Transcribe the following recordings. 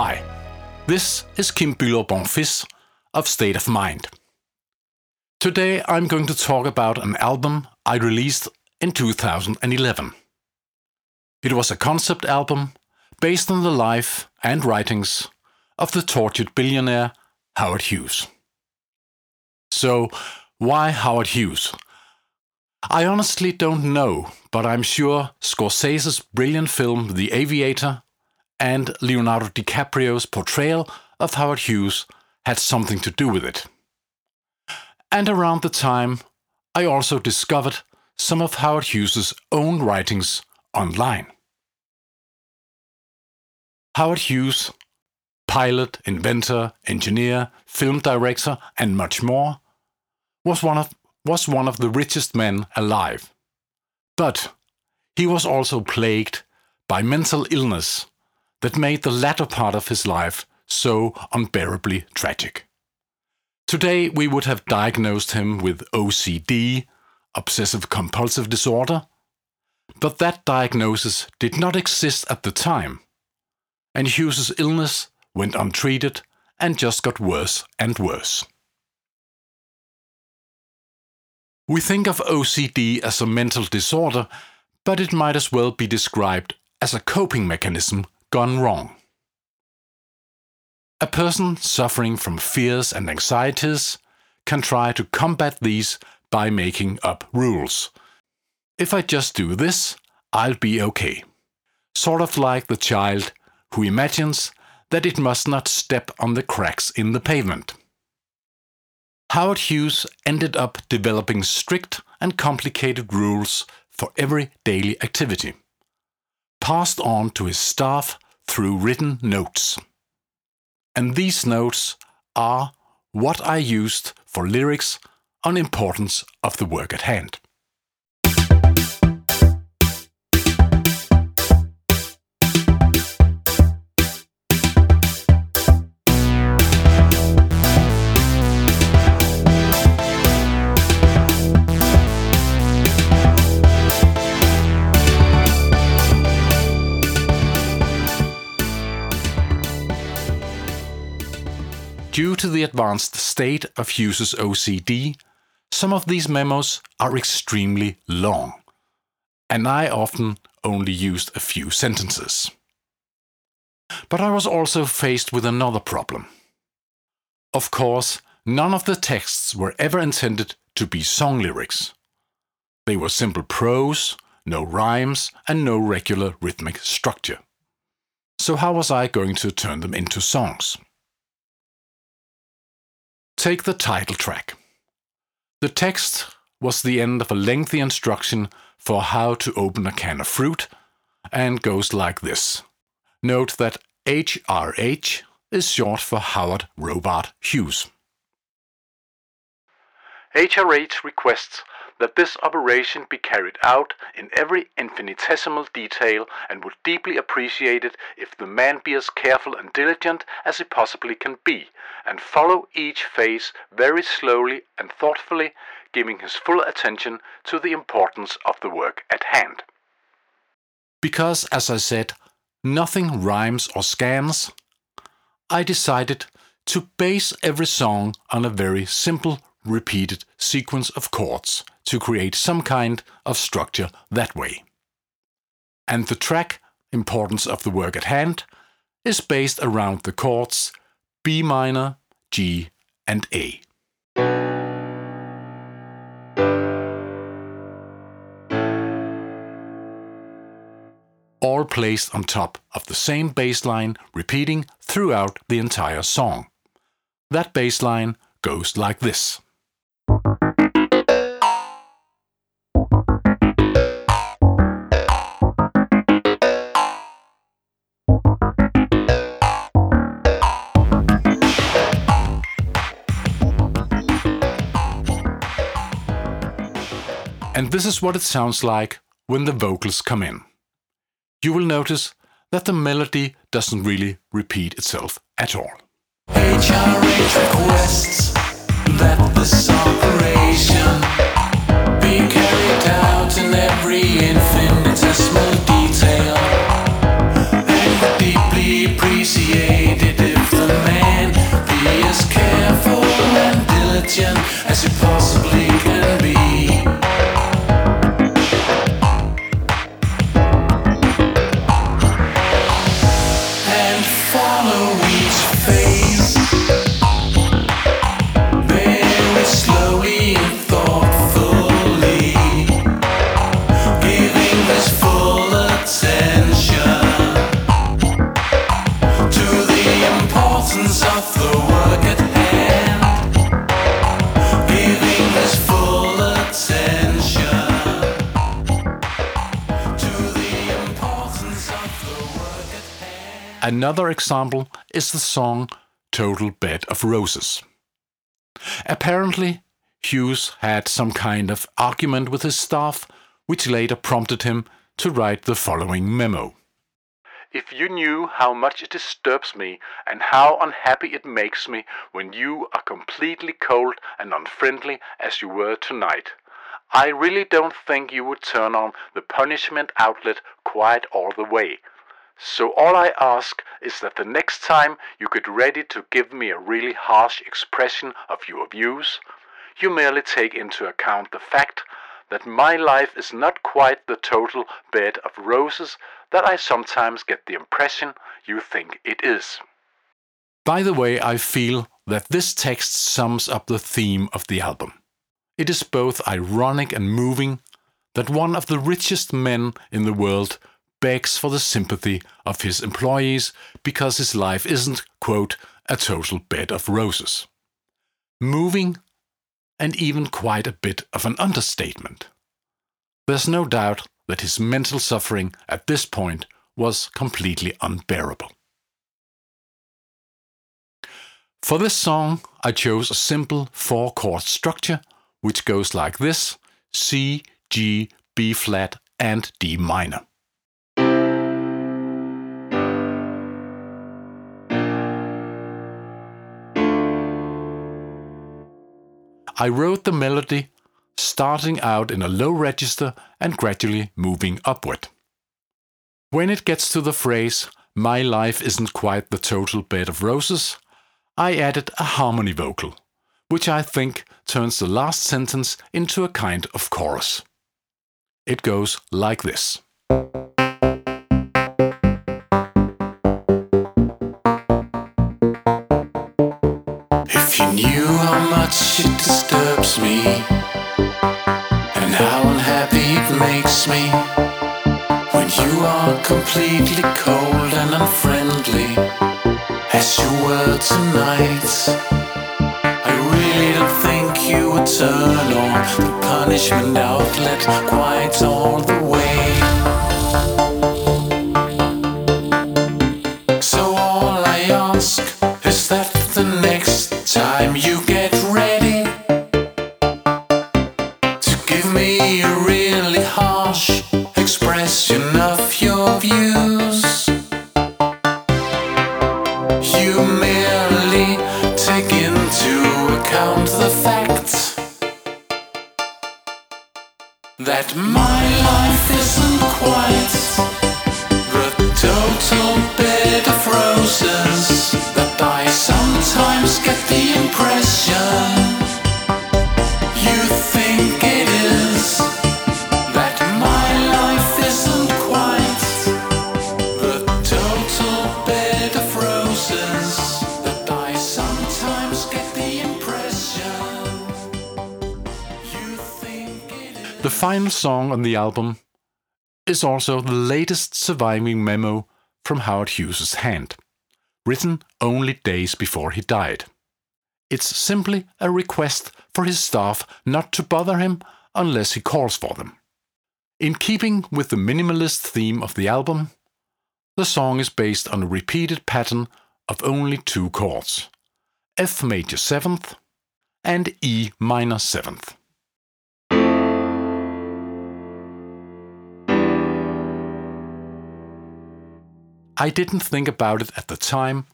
Hi, this is Kim Bülow Bonfils of State of Mind. Today I'm going to talk about an album I released in 2011. It was a concept album based on the life and writings of the tortured billionaire Howard Hughes. So, why Howard Hughes? I honestly don't know, but I'm sure Scorsese's brilliant film The Aviator and Leonardo DiCaprio's portrayal of Howard Hughes had something to do with it. And around the time, I also discovered some of Howard Hughes's own writings online. Howard Hughes, pilot, inventor, engineer, film director, and much more, was one of, was one of the richest men alive. But he was also plagued by mental illness that made the latter part of his life so unbearably tragic. Today, we would have diagnosed him with OCD, obsessive compulsive disorder, but that diagnosis did not exist at the time, and Hughes's illness went untreated and just got worse and worse. We think of OCD as a mental disorder, but it might as well be described as a coping mechanism gone wrong. A person suffering from fears and anxieties can try to combat these by making up rules. If I just do this, I'll be okay. Sort of like the child who imagines that it must not step on the cracks in the pavement. Howard Hughes ended up developing strict and complicated rules for every daily activity, passed on to his staff through written notes. And these notes are what I used for lyrics on importance of the work at hand. To the advanced state of Hughes's OCD, some of these memos are extremely long, and I often only used a few sentences. But I was also faced with another problem. Of course, none of the texts were ever intended to be song lyrics. They were simple prose, no rhymes, and no regular rhythmic structure. So, how was I going to turn them into songs? Take the title track. The text was the end of a lengthy instruction for how to open a can of fruit and goes like this. Note that HRH is short for Howard Robard Hughes. HRH requests that this operation be carried out in every infinitesimal detail and would deeply appreciate it if the man be as careful and diligent as he possibly can be, and follow each phase very slowly and thoughtfully, giving his full attention to the importance of the work at hand. Because, as I said, nothing rhymes or scans, I decided to base every song on a very simple repeated sequence of chords to create some kind of structure that way. And the track, Importance of the Work at Hand, is based around the chords B minor, G, and A. All placed on top of the same bass line, repeating throughout the entire song. That bass line goes like this. This is what it sounds like when the vocals come in. You will notice that the melody doesn't really repeat itself at all. Another example is the song Total Bed of Roses. Apparently, Hughes had some kind of argument with his staff, which later prompted him to write the following memo. If you knew how much it disturbs me and how unhappy it makes me when you are completely cold and unfriendly as you were tonight, I really don't think you would turn on the punishment outlet quite all the way. So all I ask is that the next time you get ready to give me a really harsh expression of your views, you merely take into account the fact that my life is not quite the total bed of roses that I sometimes get the impression you think it is. By the way, I feel that this text sums up the theme of the album. It is both ironic and moving that one of the richest men in the world begs for the sympathy of his employees because his life isn't, quote, a total bed of roses. Moving and even quite a bit of an understatement. There's no doubt that his mental suffering at this point was completely unbearable. For this song, I chose a simple four chord structure which goes like this C, G, B flat, and D minor. I wrote the melody starting out in a low register and gradually moving upward. When it gets to the phrase, My life isn't quite the total bed of roses, I added a harmony vocal, which I think turns the last sentence into a kind of chorus. It goes like this. Knew how much it disturbs me and how unhappy it makes me when you are completely cold and unfriendly as you were tonight. I really don't think you would turn on the punishment outlet quite all the way. The final song on the album is also the latest surviving memo from Howard Hughes's hand, written only days before he died. It's simply a request for his staff not to bother him unless he calls for them. In keeping with the minimalist theme of the album, the song is based on a repeated pattern of only two chords F major 7th and E minor 7th. I didn't think about it at the time,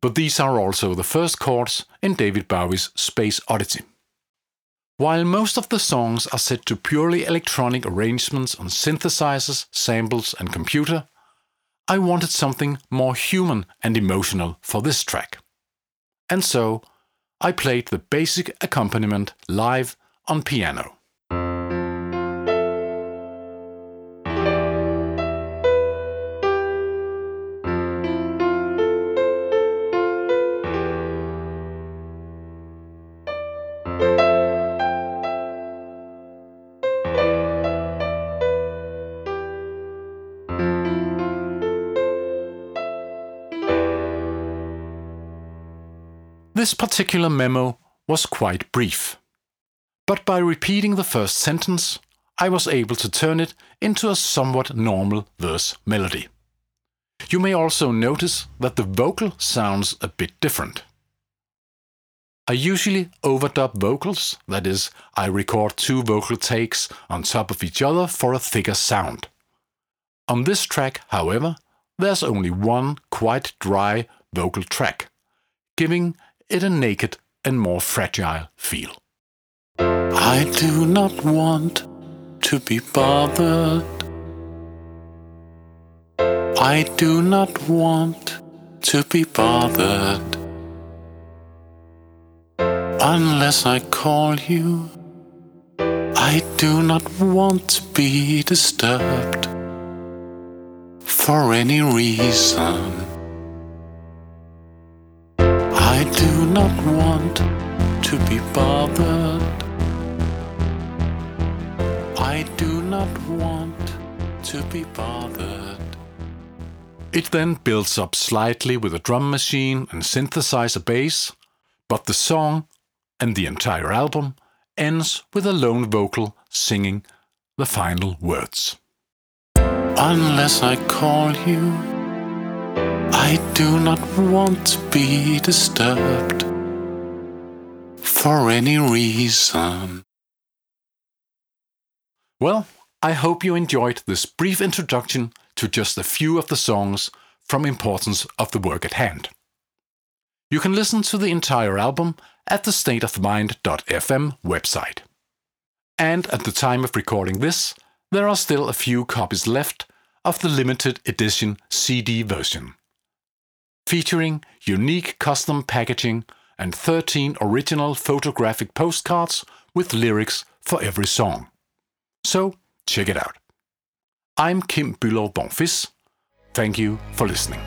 but these are also the first chords in David Bowie's Space Oddity. While most of the songs are set to purely electronic arrangements on synthesizers, samples, and computer, I wanted something more human and emotional for this track. And so, I played the basic accompaniment live on piano. This particular memo was quite brief. But by repeating the first sentence, I was able to turn it into a somewhat normal verse melody. You may also notice that the vocal sounds a bit different. I usually overdub vocals, that is, I record two vocal takes on top of each other for a thicker sound. On this track, however, there's only one quite dry vocal track, giving it a naked and more fragile feel. I do not want to be bothered. I do not want to be bothered. Unless I call you, I do not want to be disturbed for any reason. I do not want to be bothered. I do not want to be bothered. It then builds up slightly with a drum machine and synthesizer bass, but the song and the entire album ends with a lone vocal singing the final words. Unless I call you, I do not want to be disturbed for any reason. Well, I hope you enjoyed this brief introduction to just a few of the songs from Importance of the Work at Hand. You can listen to the entire album at the stateofmind.fm website. And at the time of recording this, there are still a few copies left of the limited edition CD version, featuring unique custom packaging and 13 original photographic postcards with lyrics for every song. So, check it out. I'm Kim Bülow Bonfils. Thank you for listening.